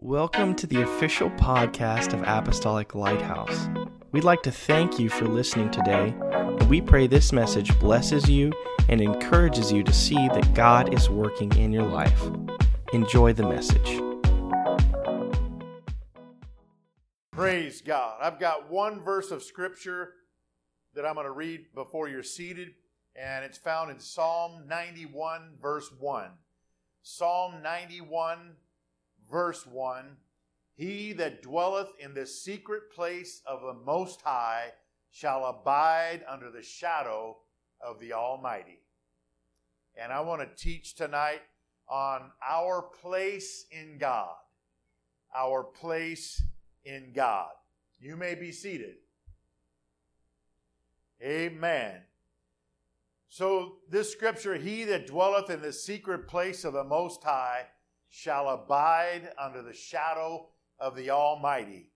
Welcome to the official podcast of Apostolic Lighthouse. We'd like to thank you for listening today, and we pray this message blesses you and encourages you to see that God is working in your life. Enjoy the message. Praise God. I've got one verse of scripture that I'm going to read before you're seated, and it's found in Psalm 91, verse 1. Psalm 91, verse 1 He that dwelleth in the secret place of the Most High shall abide under the shadow of the Almighty. And I want to teach tonight on our place in God. Our place in God. You may be seated. Amen. So, this scripture, he that dwelleth in the secret place of the Most High shall abide under the shadow of the Almighty.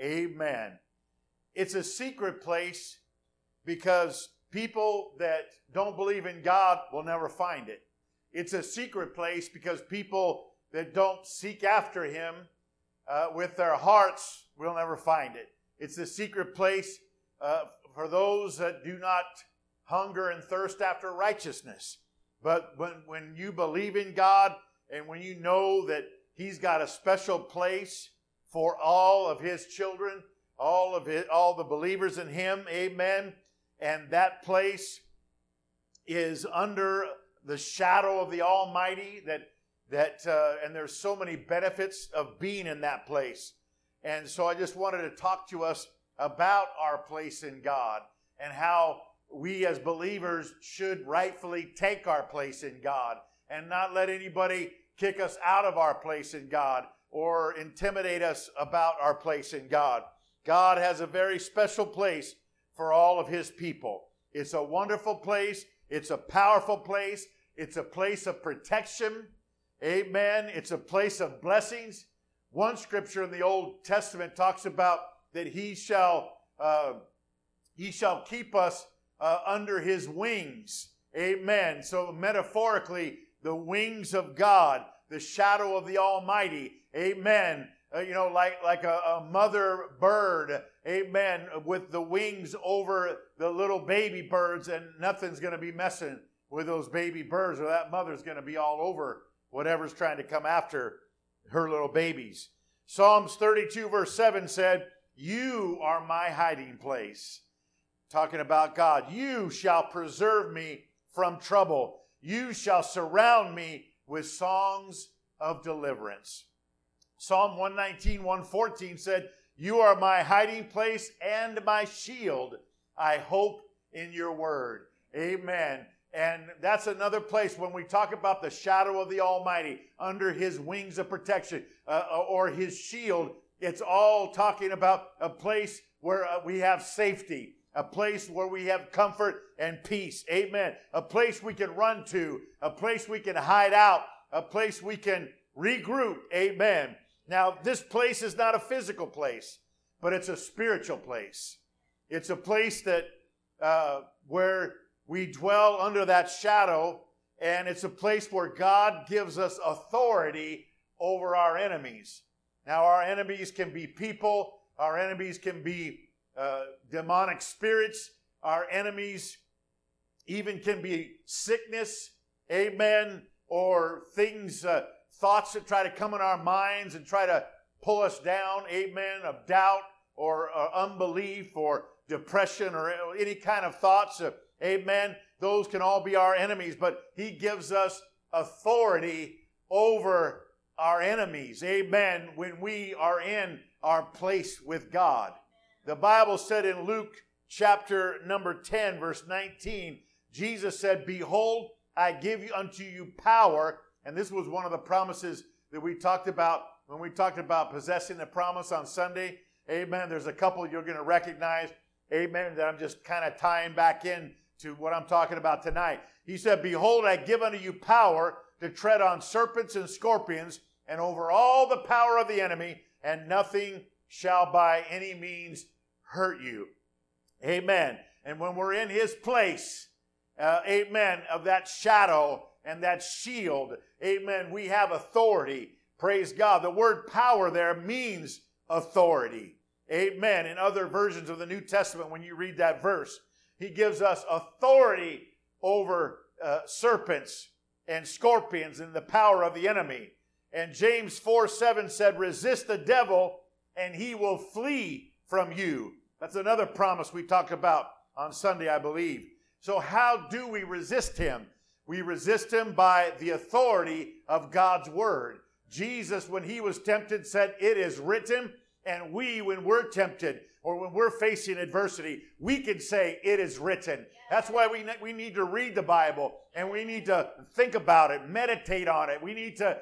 Amen. It's a secret place because people that don't believe in God will never find it. It's a secret place because people that don't seek after Him uh, with their hearts will never find it. It's a secret place uh, for those that do not hunger and thirst after righteousness. But when, when you believe in God, and when you know that He's got a special place for all of His children, all of it, all the believers in Him, amen. And that place is under the shadow of the Almighty. That that uh, and there's so many benefits of being in that place. And so I just wanted to talk to us about our place in God and how we as believers should rightfully take our place in God and not let anybody kick us out of our place in God or intimidate us about our place in God. God has a very special place for all of His people. It's a wonderful place. It's a powerful place. It's a place of protection. Amen. It's a place of blessings. One scripture in the Old Testament talks about that He shall uh, He shall keep us uh, under His wings. Amen. So metaphorically, the wings of God, the shadow of the Almighty. Amen. Uh, you know, like, like a, a, mother bird, amen, with the wings over the little baby birds, and nothing's going to be messing with those baby birds, or that mother's going to be all over whatever's trying to come after her little babies. Psalms 32, verse 7 said, You are my hiding place. Talking about God. You shall preserve me from trouble. You shall surround me with songs of deliverance. Psalm 119, 114 said, You are my hiding place and my shield. I hope in your word. Amen. And that's another place when we talk about the shadow of the Almighty, under his wings of protection uh, or his shield, it's all talking about a place where uh, we have safety a place where we have comfort and peace. Amen. A place we can run to, a place we can hide out, a place we can regroup. Amen. Now, this place is not a physical place, but it's a spiritual place. It's a place that uh, where we dwell under that shadow, and it's a place where God gives us authority over our enemies. Now, our enemies can be people, our enemies can be uh, demonic spirits, our enemies, even can be sickness, amen, or things, uh, thoughts that try to come in our minds and try to pull us down, amen, of doubt or unbelief or depression or any kind of thoughts, uh, amen. Those can all be our enemies, but He gives us authority over our enemies, amen, when we are in our place with God. The Bible said in Luke chapter number 10, verse 19, Jesus said, Behold, I give unto you power. And this was one of the promises that we talked about when we talked about possessing the promise on Sunday. Amen. There's a couple you're going to recognize. Amen. That I'm just kind of tying back in to what I'm talking about tonight. He said, Behold, I give unto you power to tread on serpents and scorpions and over all the power of the enemy, and nothing shall by any means hurt you. Amen. And when we're in His place, uh, amen, of that shadow and that shield, amen, we have authority. Praise God. The word power there means authority. Amen. In other versions of the New Testament, when you read that verse, he gives us authority over uh, serpents and scorpions and the power of the enemy. And James 4 7 said, Resist the devil and he will flee from you. That's another promise we talked about on Sunday, I believe. So, how do we resist him? We resist him by the authority of God's word. Jesus, when he was tempted, said, It is written. And we, when we're tempted or when we're facing adversity, we can say, It is written. That's why we, we need to read the Bible and we need to think about it, meditate on it. We need to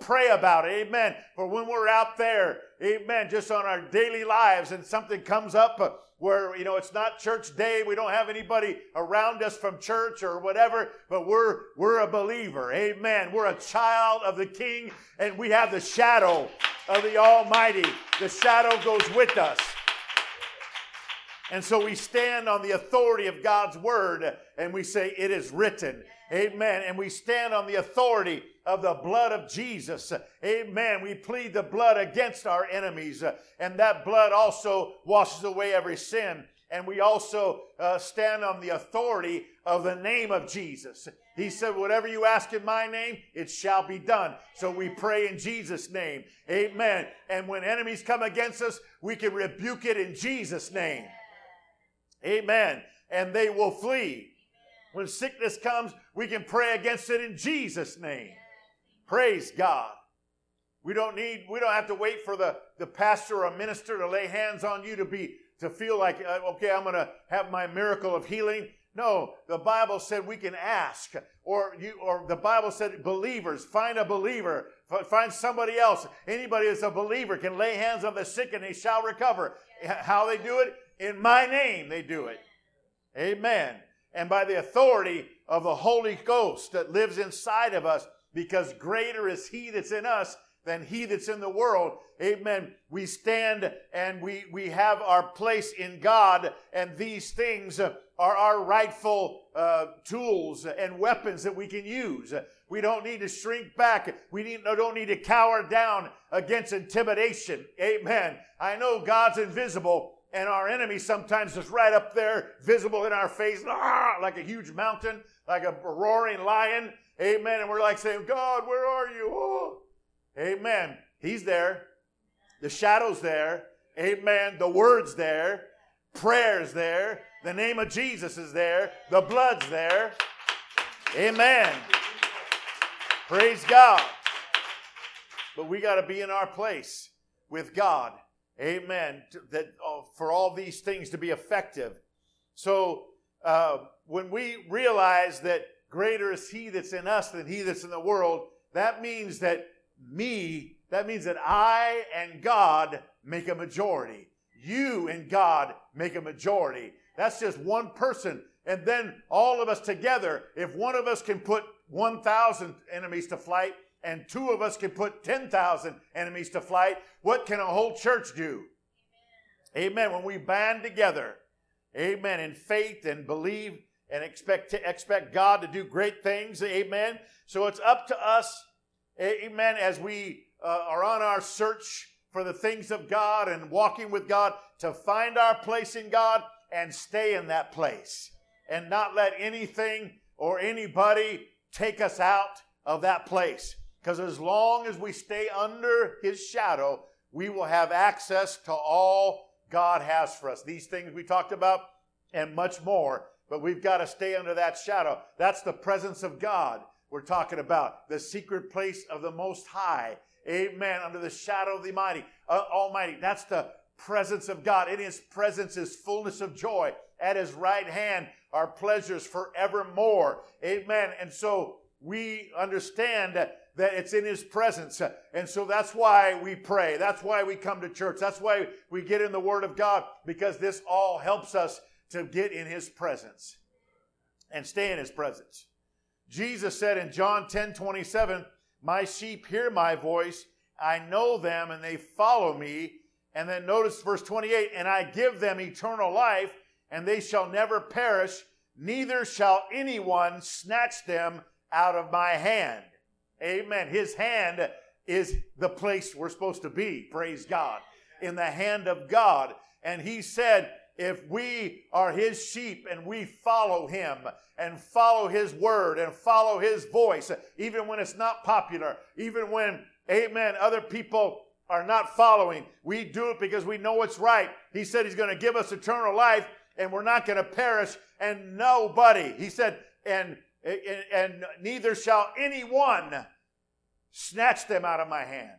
pray about it. Amen. For when we're out there, amen, just on our daily lives and something comes up where, you know, it's not church day, we don't have anybody around us from church or whatever, but we're, we're a believer. Amen. We're a child of the King and we have the shadow of the Almighty. The shadow goes with us. And so we stand on the authority of God's word and we say, It is written. Amen. And we stand on the authority of the blood of Jesus. Amen. We plead the blood against our enemies, and that blood also washes away every sin. And we also uh, stand on the authority of the name of Jesus. He said, Whatever you ask in my name, it shall be done. So we pray in Jesus' name. Amen. And when enemies come against us, we can rebuke it in Jesus' name. Amen. And they will flee. When sickness comes, we can pray against it in Jesus' name. Praise God. We don't need, we don't have to wait for the, the pastor or minister to lay hands on you to be, to feel like, uh, okay, I'm going to have my miracle of healing. No, the Bible said we can ask, or you, or the Bible said believers find a believer, find somebody else. Anybody that's a believer can lay hands on the sick and they shall recover. How they do it? In my name they do it. Amen. And by the authority of the Holy Ghost that lives inside of us, because greater is He that's in us than he that's in the world. Amen. We stand and we, we have our place in God, and these things are our rightful uh, tools and weapons that we can use. We don't need to shrink back. We need, don't need to cower down against intimidation. Amen. I know God's invisible, and our enemy sometimes is right up there, visible in our face, ah, like a huge mountain, like a roaring lion. Amen. And we're like saying, God, where are you? Oh. Amen. He's there. The shadow's there. Amen. The word's there. Prayer's there. The name of Jesus is there. The blood's there. Amen. Praise God. But we got to be in our place with God. Amen. That uh, for all these things to be effective. So uh, when we realize that greater is He that's in us than He that's in the world, that means that me, that means that I and God make a majority. You and God make a majority. That's just one person. And then all of us together, if one of us can put 1,000 enemies to flight, and two of us can put 10,000 enemies to flight, what can a whole church do? Amen. Amen. When we band together, amen, in faith and believe and expect to expect God to do great things, amen. So it's up to us, amen, as we uh, are on our search for the things of God and walking with God to find our place in God and stay in that place and not let anything or anybody take us out of that place. Because as long as we stay under his shadow, we will have access to all God has for us. These things we talked about and much more, but we've got to stay under that shadow. That's the presence of God we're talking about, the secret place of the Most High. Amen. Under the shadow of the Mighty, uh, Almighty. That's the presence of God. In His presence is fullness of joy. At His right hand are pleasures forevermore. Amen. And so we understand that that it's in his presence. And so that's why we pray. That's why we come to church. That's why we get in the word of God because this all helps us to get in his presence and stay in his presence. Jesus said in John 10 27, My sheep hear my voice, I know them, and they follow me. And then notice verse 28 And I give them eternal life, and they shall never perish, neither shall anyone snatch them out of my hand. Amen. His hand is the place we're supposed to be, praise God, in the hand of God. And he said, if we are his sheep and we follow him and follow his word and follow his voice, even when it's not popular, even when, amen, other people are not following, we do it because we know it's right. He said he's going to give us eternal life and we're not going to perish and nobody, he said, and, and, and neither shall anyone snatch them out of my hand.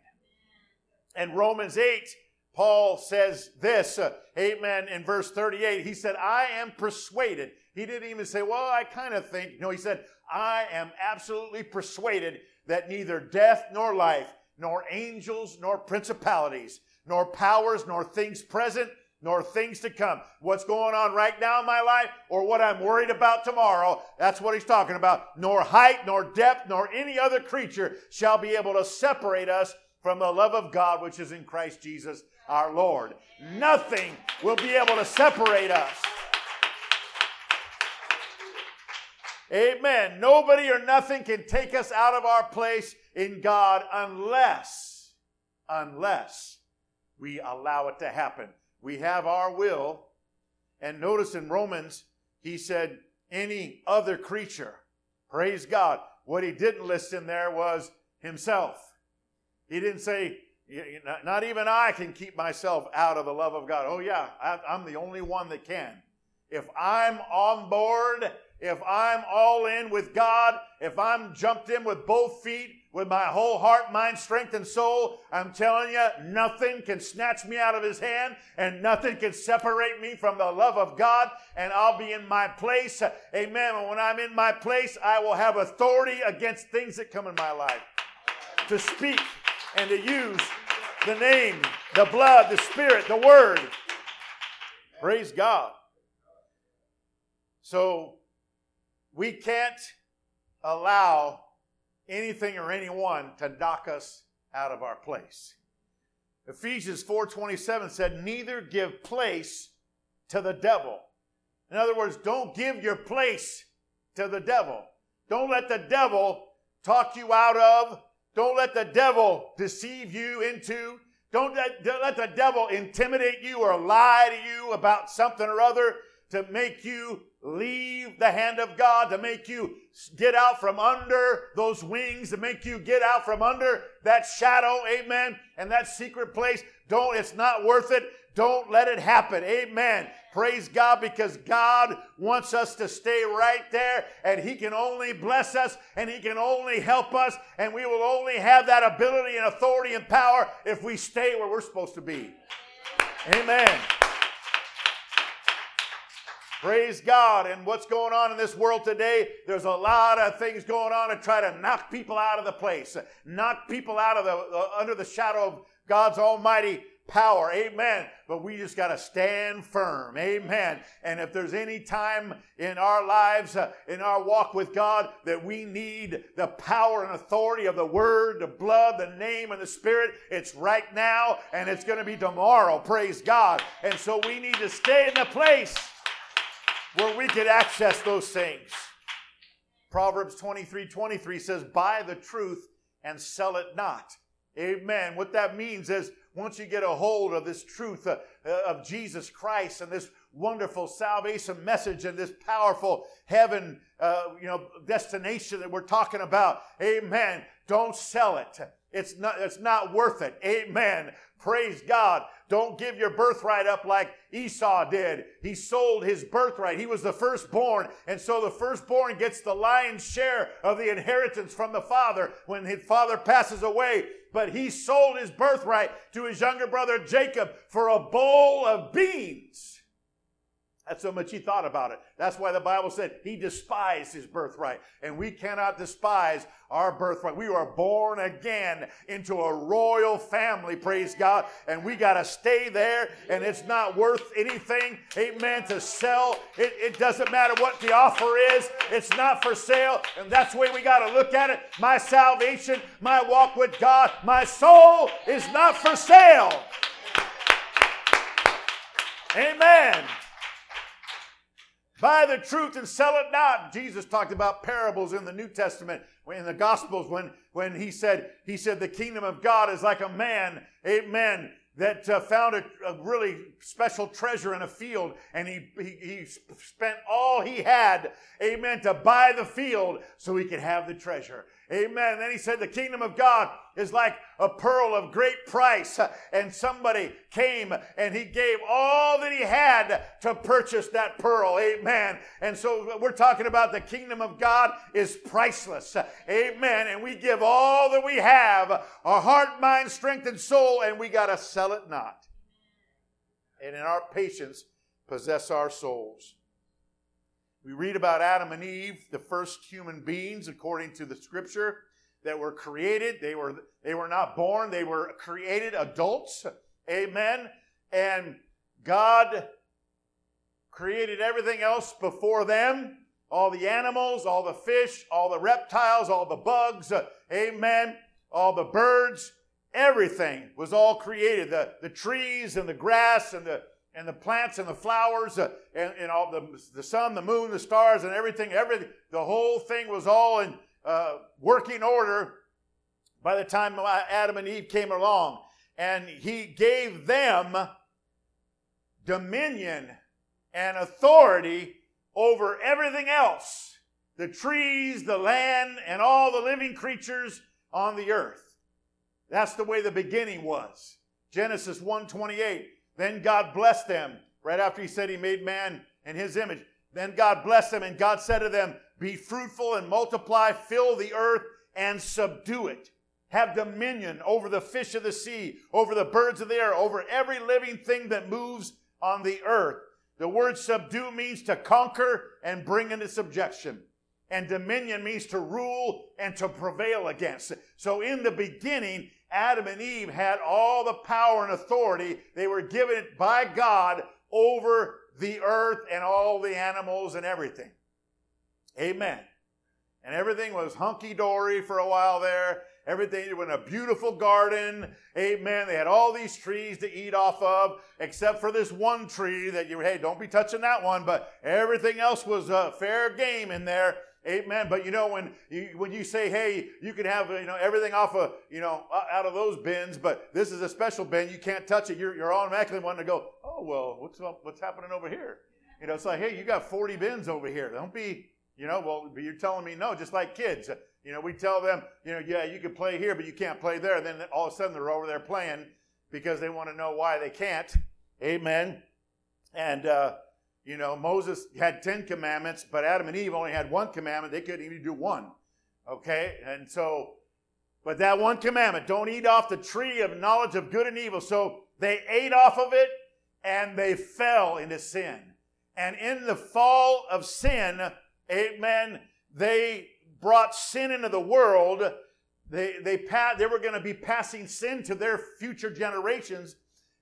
And Romans 8, Paul says this, uh, amen, in verse 38. He said, I am persuaded. He didn't even say, well, I kind of think. No, he said, I am absolutely persuaded that neither death nor life, nor angels, nor principalities, nor powers, nor things present, nor things to come. What's going on right now in my life or what I'm worried about tomorrow, that's what he's talking about. Nor height, nor depth, nor any other creature shall be able to separate us from the love of God which is in Christ Jesus our Lord. Nothing will be able to separate us. Amen. Nobody or nothing can take us out of our place in God unless, unless we allow it to happen. We have our will. And notice in Romans, he said, any other creature. Praise God. What he didn't list in there was himself. He didn't say not even I can keep myself out of the love of God. Oh, yeah, I'm the only one that can. If I'm on board, if I'm all in with God, if I'm jumped in with both feet, with my whole heart, mind, strength, and soul, I'm telling you, nothing can snatch me out of His hand and nothing can separate me from the love of God, and I'll be in my place. Amen. And when I'm in my place, I will have authority against things that come in my life to speak and to use the name, the blood, the spirit, the word. Praise God. So we can't allow anything or anyone to knock us out of our place. Ephesians 4:27 said, "Neither give place to the devil." In other words, don't give your place to the devil. Don't let the devil talk you out of don't let the devil deceive you into. Don't let, don't let the devil intimidate you or lie to you about something or other to make you leave the hand of God, to make you get out from under those wings, to make you get out from under that shadow, amen, and that secret place. Don't, it's not worth it. Don't let it happen. Amen. Praise God because God wants us to stay right there and He can only bless us and He can only help us and we will only have that ability and authority and power if we stay where we're supposed to be. Amen. Praise God. And what's going on in this world today? There's a lot of things going on to try to knock people out of the place, knock people out of the uh, under the shadow of God's almighty power. Amen. But we just got to stand firm. Amen. And if there's any time in our lives, uh, in our walk with God, that we need the power and authority of the Word, the blood, the name, and the Spirit, it's right now and it's going to be tomorrow. Praise God. And so we need to stay in the place where we could access those things. Proverbs 23 23 says, Buy the truth and sell it not. Amen. What that means is once you get a hold of this truth uh, of Jesus Christ and this wonderful salvation message and this powerful heaven, uh, you know, destination that we're talking about, amen. Don't sell it. It's not, it's not worth it. Amen. Praise God. Don't give your birthright up like Esau did. He sold his birthright. He was the firstborn. And so the firstborn gets the lion's share of the inheritance from the father when his father passes away. But he sold his birthright to his younger brother Jacob for a bowl of beans. That's how much he thought about it. That's why the Bible said he despised his birthright. And we cannot despise our birthright. We are born again into a royal family, praise God. And we got to stay there. And it's not worth anything, amen, to sell. It, it doesn't matter what the offer is, it's not for sale. And that's the way we got to look at it. My salvation, my walk with God, my soul is not for sale. Amen. Buy the truth and sell it not. Jesus talked about parables in the New Testament, in the Gospels, when, when he said, he said, the kingdom of God is like a man, amen, that uh, found a, a, really special treasure in a field and he, he, he spent all he had, amen, to buy the field so he could have the treasure. Amen. And then he said, The kingdom of God is like a pearl of great price. And somebody came and he gave all that he had to purchase that pearl. Amen. And so we're talking about the kingdom of God is priceless. Amen. And we give all that we have our heart, mind, strength, and soul, and we got to sell it not. And in our patience, possess our souls. We read about Adam and Eve, the first human beings, according to the scripture, that were created. They were, they were not born, they were created adults. Amen. And God created everything else before them all the animals, all the fish, all the reptiles, all the bugs. Amen. All the birds, everything was all created. The, the trees and the grass and the and the plants and the flowers uh, and, and, all the, the sun, the moon, the stars, and everything, everything, the whole thing was all in uh, working order by the time Adam and Eve came along. And he gave them dominion and authority over everything else the trees, the land, and all the living creatures on the earth. That's the way the beginning was. Genesis 128. Then God blessed them right after he said he made man in his image. Then God blessed them, and God said to them, Be fruitful and multiply, fill the earth and subdue it. Have dominion over the fish of the sea, over the birds of the air, over every living thing that moves on the earth. The word subdue means to conquer and bring into subjection. And dominion means to rule and to prevail against. So in the beginning, Adam and Eve had all the power and authority. They were given it by God over the earth and all the animals and everything. Amen. And everything was hunky dory for a while there. Everything was in a beautiful garden. Amen. They had all these trees to eat off of, except for this one tree that you, hey, don't be touching that one. But everything else was uh, fair game in there. Amen. But you know, when you, when you say, hey, you can have, you know, everything off of, you know, out of those bins, but this is a special bin, you can't touch it, you're, you're automatically wanting to go, oh, well, what's, what's happening over here? You know, it's like, hey, you got 40 bins over here. Don't be, you know, well, you're telling me no, just like kids. You know, we tell them, you know, yeah, you can play here, but you can't play there. And then all of a sudden they're over there playing because they want to know why they can't. Amen. And, uh, you know, Moses had 10 commandments, but Adam and Eve only had one commandment. They couldn't even do one. Okay? And so, but that one commandment, don't eat off the tree of knowledge of good and evil. So they ate off of it and they fell into sin. And in the fall of sin, amen, they brought sin into the world. They, they, they were going to be passing sin to their future generations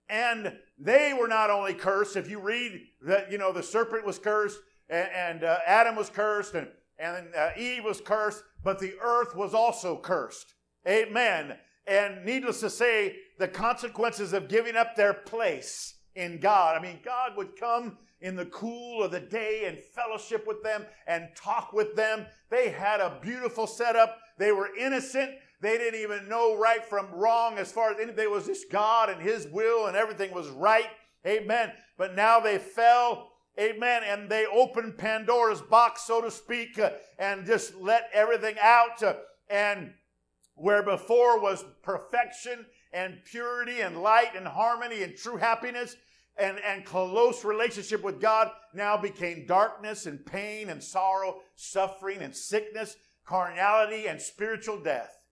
and they were not only cursed, if you read that, you know, the serpent was cursed and, and uh, Adam was cursed and, and uh, Eve was cursed, but the earth was also cursed. Amen. And needless to say, the consequences of giving up their place in God. I mean, God would come in the cool of the day and fellowship with them and talk with them. They had a beautiful setup. They were innocent. They didn't even know right from wrong as far as anything. It was just God and His will and everything was right. Amen. But now they fell. Amen. And they opened Pandora's box, so to speak, uh, and just let everything out. Uh, and where before was perfection and purity and light and harmony and true happiness and, and close relationship with God now became darkness and pain and sorrow, suffering and sickness, carnality and spiritual death.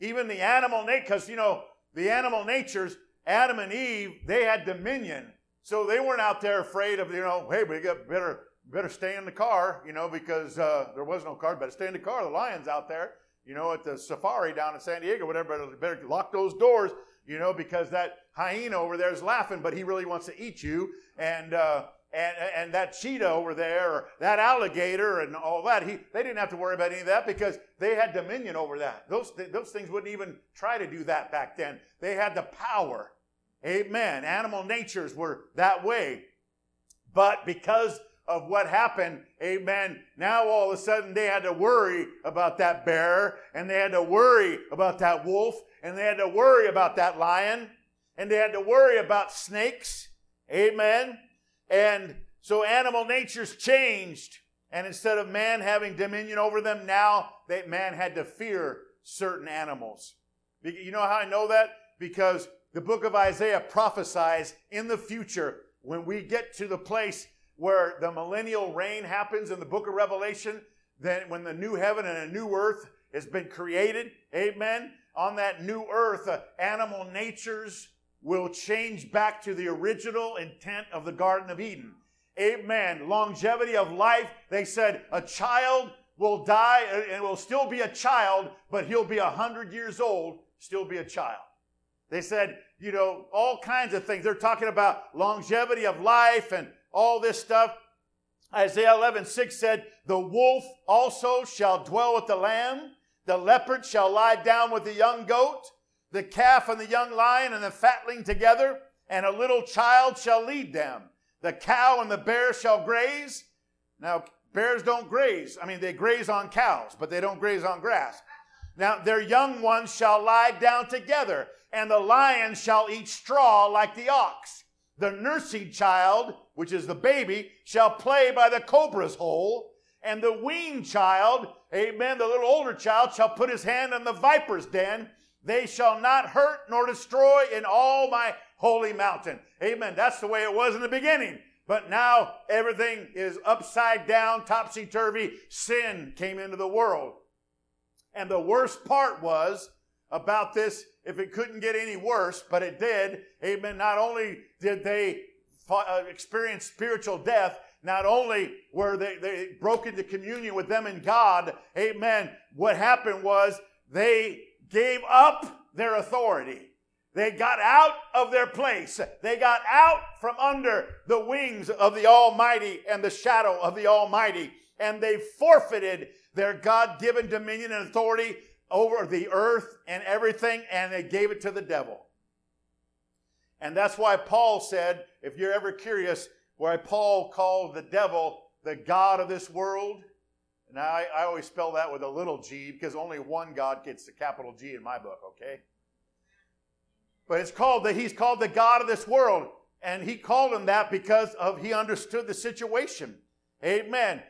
Even the animal nature, because, you know, the animal natures, Adam and Eve, they had dominion. So they weren't out there afraid of, you know, hey, we got better better stay in the car, you know, because uh, there was no car. Better stay in the car. The lion's out there, you know, at the safari down in San Diego, whatever. Better, better lock those doors, you know, because that hyena over there is laughing, but he really wants to eat you. And uh, and, and that cheetah over there, or that alligator, and all that. He, they didn't have to worry about any of that because they had dominion over that. Those, those things wouldn't even try to do that back then. They had the power. Amen. Animal natures were that way. But because of what happened, amen, now all of a sudden they had to worry about that bear, and they had to worry about that wolf, and they had to worry about that lion, and they had to worry about snakes, amen. And so animal nature's changed, and instead of man having dominion over them, now that man had to fear certain animals. You know how I know that? Because the book of Isaiah prophesies in the future when we get to the place where the millennial reign happens in the book of Revelation, then when the new heaven and a new earth has been created, amen, on that new earth, uh, animal natures will change back to the original intent of the Garden of Eden. Amen. Longevity of life, they said a child will die uh, and will still be a child, but he'll be a hundred years old, still be a child. They said, you know, all kinds of things. They're talking about longevity of life and all this stuff. Isaiah 11, 6 said, The wolf also shall dwell with the lamb, the leopard shall lie down with the young goat, the calf and the young lion and the fatling together, and a little child shall lead them. The cow and the bear shall graze. Now, bears don't graze. I mean, they graze on cows, but they don't graze on grass. Now, their young ones shall lie down together, and the lion shall eat straw like the ox. The nursing child, which is the baby, shall play by the cobra's hole, and the weaned child, amen, the little older child, shall put his hand on the viper's den. They shall not hurt nor destroy in all my holy mountain. Amen. That's the way it was in the beginning. But now everything is upside down, topsy turvy. Sin came into the world. And the worst part was about this, if it couldn't get any worse, but it did. Amen. Not only did they uh, experience spiritual death, not only were they, they broke into communion with them and God, amen. What happened was they gave up their authority. They got out of their place. They got out from under the wings of the Almighty and the shadow of the Almighty. And they forfeited their God given dominion and authority over the earth and everything, and they gave it to the devil. And that's why Paul said, if you're ever curious, why Paul called the devil the God of this world. Now, I, I always spell that with a little g because only one God gets the capital G in my book, okay? But it's called that he's called the God of this world. And he called him that because of he understood the situation. Amen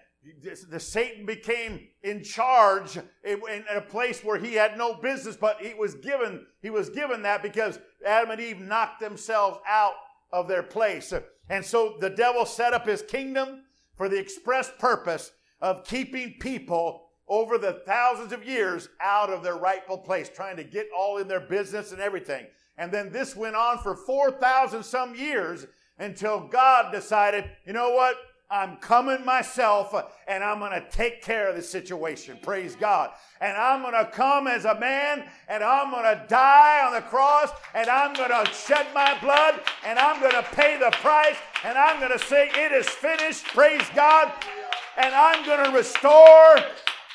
the Satan became in charge in a place where he had no business, but he was given he was given that because Adam and Eve knocked themselves out of their place. And so the devil set up his kingdom for the express purpose of keeping people over the thousands of years out of their rightful place, trying to get all in their business and everything. And then this went on for 4,000 some years until God decided, you know what? I'm coming myself and I'm going to take care of the situation. Praise God. And I'm going to come as a man and I'm going to die on the cross and I'm going to shed my blood and I'm going to pay the price and I'm going to say, It is finished. Praise God. And I'm going to restore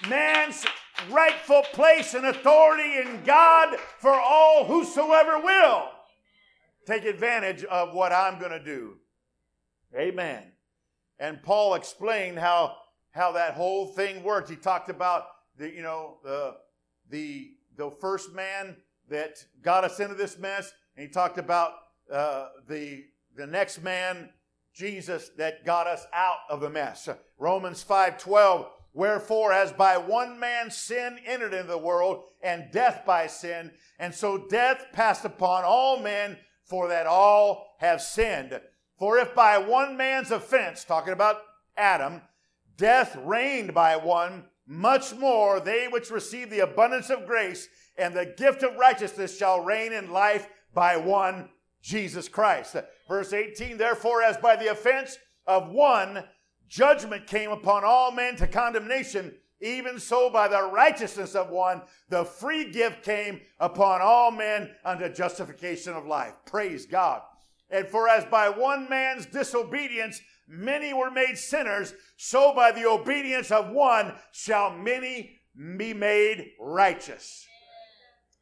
man's rightful place and authority in God for all whosoever will take advantage of what I'm going to do. Amen. And Paul explained how, how that whole thing worked. He talked about the, you know, the, the, the first man that got us into this mess. And he talked about uh, the, the next man, Jesus, that got us out of the mess. Romans 5.12, Wherefore, as by one man sin entered into the world, and death by sin, and so death passed upon all men, for that all have sinned. For if by one man's offense, talking about Adam, death reigned by one, much more they which receive the abundance of grace and the gift of righteousness shall reign in life by one, Jesus Christ. Verse 18, therefore, as by the offense of one, judgment came upon all men to condemnation, even so by the righteousness of one, the free gift came upon all men unto justification of life. Praise God. And for as by one man's disobedience many were made sinners, so by the obedience of one shall many be made righteous.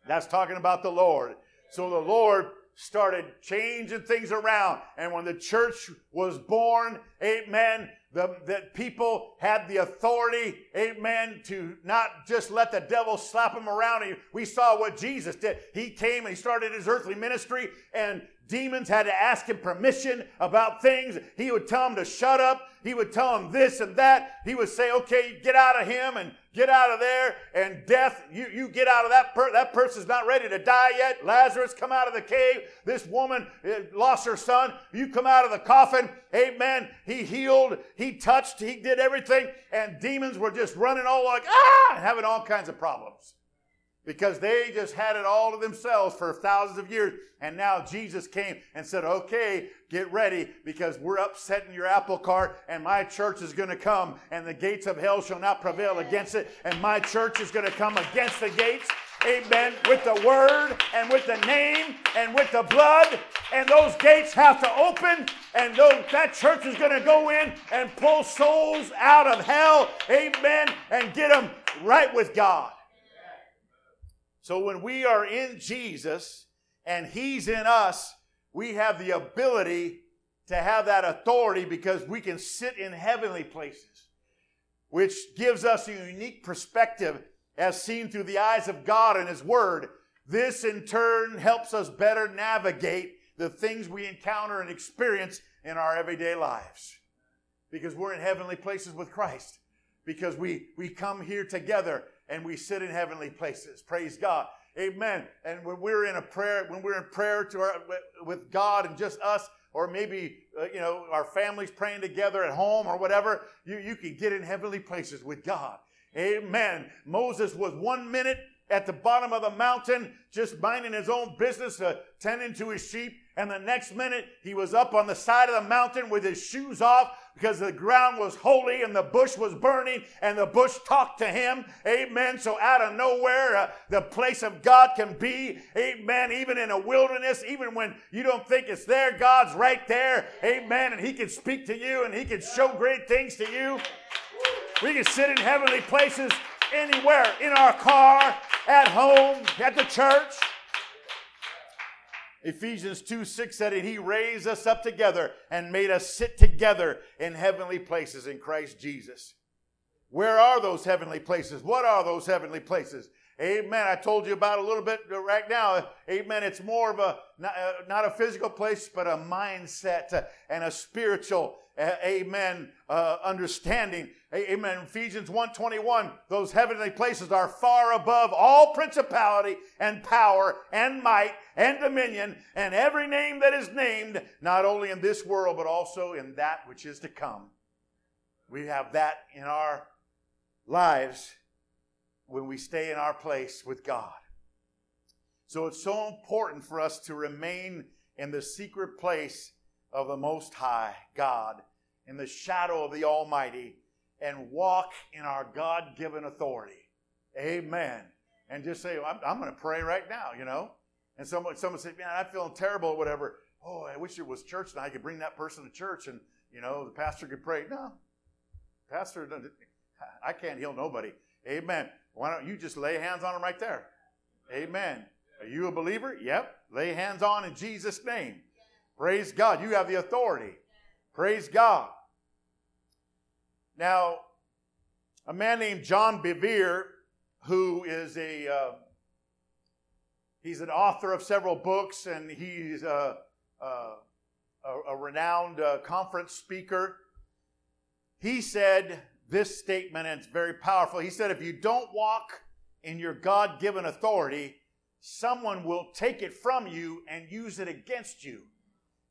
That's talking about the Lord. So the Lord started changing things around. And when the church was born, amen, the, that people had the authority, amen, to not just let the devil slap them around. We saw what Jesus did. He came and he started his earthly ministry, and demons had to ask him permission about things. He would tell them to shut up. He would tell them this and that. He would say, okay, get out of him and get out of there. And death, you, you get out of that person. That person's not ready to die yet. Lazarus, come out of the cave. This woman eh, lost her son. You come out of the coffin. Amen. He healed. He touched. He did everything. And demons were just running all like, ah, having all kinds of problems because they just had it all to themselves for thousands of years. And now Jesus came and said, okay, get ready because we're upsetting your apple cart and my church is going to come and the gates of hell shall not prevail against it. And my church is going to come against the gates. Amen. With the word and with the name and with the blood. And those gates have to open and those, that church is going to go in and pull souls out of hell. Amen. And get them right with God. So when we are in Jesus and He's in us, we have the ability to have that authority because we can sit in heavenly places, which gives us a unique perspective as seen through the eyes of God and His Word. This in turn helps us better navigate the things we encounter and experience in our everyday lives because we're in heavenly places with Christ because we, we come here together and we sit in heavenly places. Praise God. Amen. And when we're in a prayer, when we're in prayer to our, with God and just us, or maybe uh, you know our families praying together at home or whatever, you you can get in heavenly places with God. Amen. Moses was one minute at the bottom of the mountain, just minding his own business, uh, tending to his sheep. And the next minute, he was up on the side of the mountain with his shoes off because the ground was holy and the bush was burning and the bush talked to him. Amen. So out of nowhere, uh, the place of God can be. Amen. Even in a wilderness, even when you don't think it's there, God's right there. Amen. And he can speak to you and he can show great things to you. We can sit in heavenly places anywhere in our car, at home, at the church. Ephesians 2 6 said, he raised us up together and made us sit together in heavenly places in Christ Jesus. Where are those heavenly places? What are those heavenly places? Amen. I told you about a little bit right now. Amen. It's more of a, not uh, a physical place, but a mindset uh, and a spiritual amen, uh, understanding. Amen. Ephesians 1.21, those heavenly places are far above all principality and power and might and dominion and every name that is named, not only in this world, but also in that which is to come. We have that in our lives when we stay in our place with God. So it's so important for us to remain in the secret place of the Most High God, in the shadow of the Almighty, and walk in our God given authority. Amen. And just say, I'm, I'm going to pray right now, you know? And someone, someone said, Man, I'm feeling terrible or whatever. Oh, I wish it was church and I could bring that person to church and, you know, the pastor could pray. No. Pastor, I can't heal nobody. Amen. Why don't you just lay hands on them right there? Amen. Are you a believer? Yep. Lay hands on in Jesus' name. Praise God. You have the authority. Praise God. Now, a man named John Bevere, who is a uh, he's an author of several books, and he's a, a, a renowned uh, conference speaker. He said this statement, and it's very powerful. He said, "If you don't walk in your God-given authority, someone will take it from you and use it against you."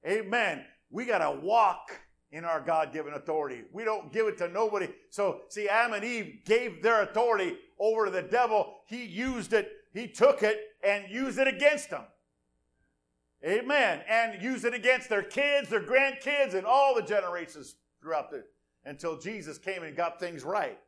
Amen. We got to walk in our God given authority. We don't give it to nobody. So, see, Adam and Eve gave their authority over to the devil. He used it, he took it and used it against them. Amen. And used it against their kids, their grandkids, and all the generations throughout the until Jesus came and got things right.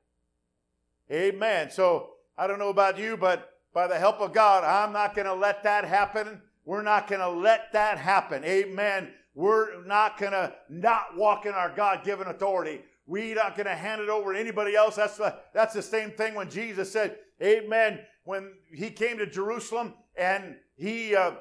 Amen. So I don't know about you, but by the help of God, I'm not going to let that happen we're not going to let that happen. Amen. We're not going to not walk in our God given authority. We're not going to hand it over to anybody else. That's the, that's the same thing when Jesus said, Amen. When he came to Jerusalem and he, uh,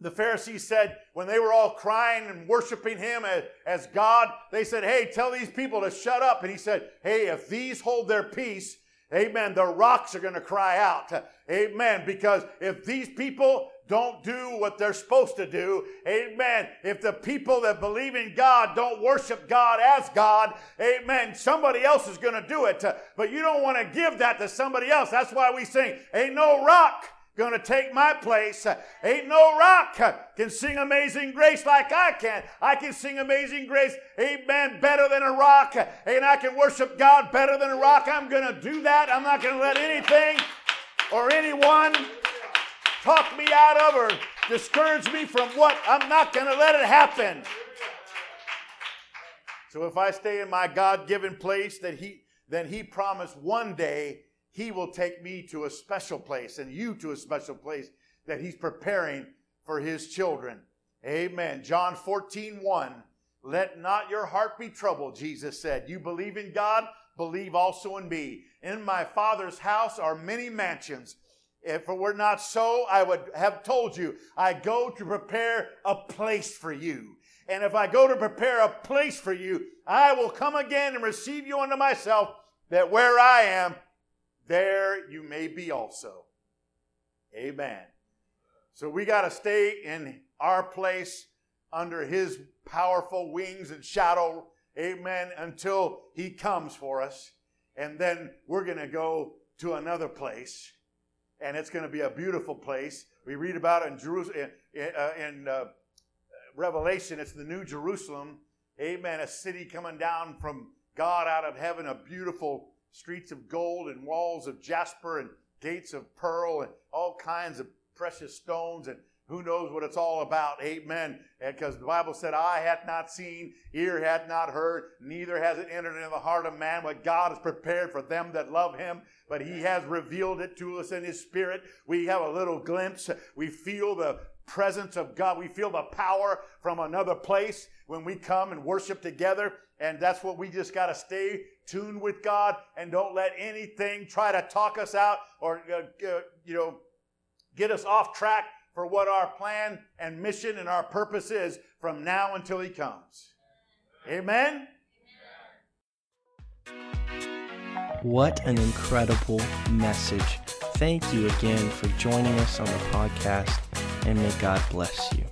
the Pharisees said, when they were all crying and worshiping him as, as God, they said, Hey, tell these people to shut up. And he said, Hey, if these hold their peace, amen, the rocks are going to cry out. Amen. Because if these people don't do what they're supposed to do, amen, if the people that believe in God don't worship God as God, amen, somebody else is going to do it. But you don't want to give that to somebody else. That's why we sing, Ain't no rock gonna take my place. Ain't no rock can sing Amazing Grace like I can. I can sing Amazing Grace, amen, better than a rock, and I can worship God better than a rock. I'm gonna do that. I'm not gonna let anything or anyone talk me out of or discourage me from what I'm not gonna let it happen. So if I stay in my God given place that He then He promised one day he will take me to a special place and you to a special place that He's preparing for His children. Amen. John 14, 1. Let not your heart be troubled, Jesus said. You believe in God, believe also in me. In my Father's house are many mansions. If it were not so, I would have told you, I go to prepare a place for you. And if I go to prepare a place for you, I will come again and receive you unto myself, that where I am, there you may be also. Amen. So we got to stay in our place under his powerful wings and shadow. Amen. Until he comes for us. And then we're going to go to another place. And it's going to be a beautiful place. We read about it in Jerusalem, in, uh, in uh, Revelation. It's the New Jerusalem. Amen. A city coming down from God out of heaven, a beautiful streets of gold and walls of jasper and gates of pearl and all kinds of precious stones and who knows what it's all about. Amen. Because the Bible said, Eye hath not seen, ear hath not heard, neither has it entered into the heart of man what God has prepared for them that love him. But he has revealed it to us in his spirit. We have a little glimpse. We feel the presence of God. We feel the power from another place when we come and worship together. And that's what we just got to stay tuned with God and don't let anything try to talk us out or, uh, uh, you know, get us off track for what our plan and mission and our purpose is from now until He comes. Amen? What an incredible message. Thank you again for joining us on the podcast, and may God bless you.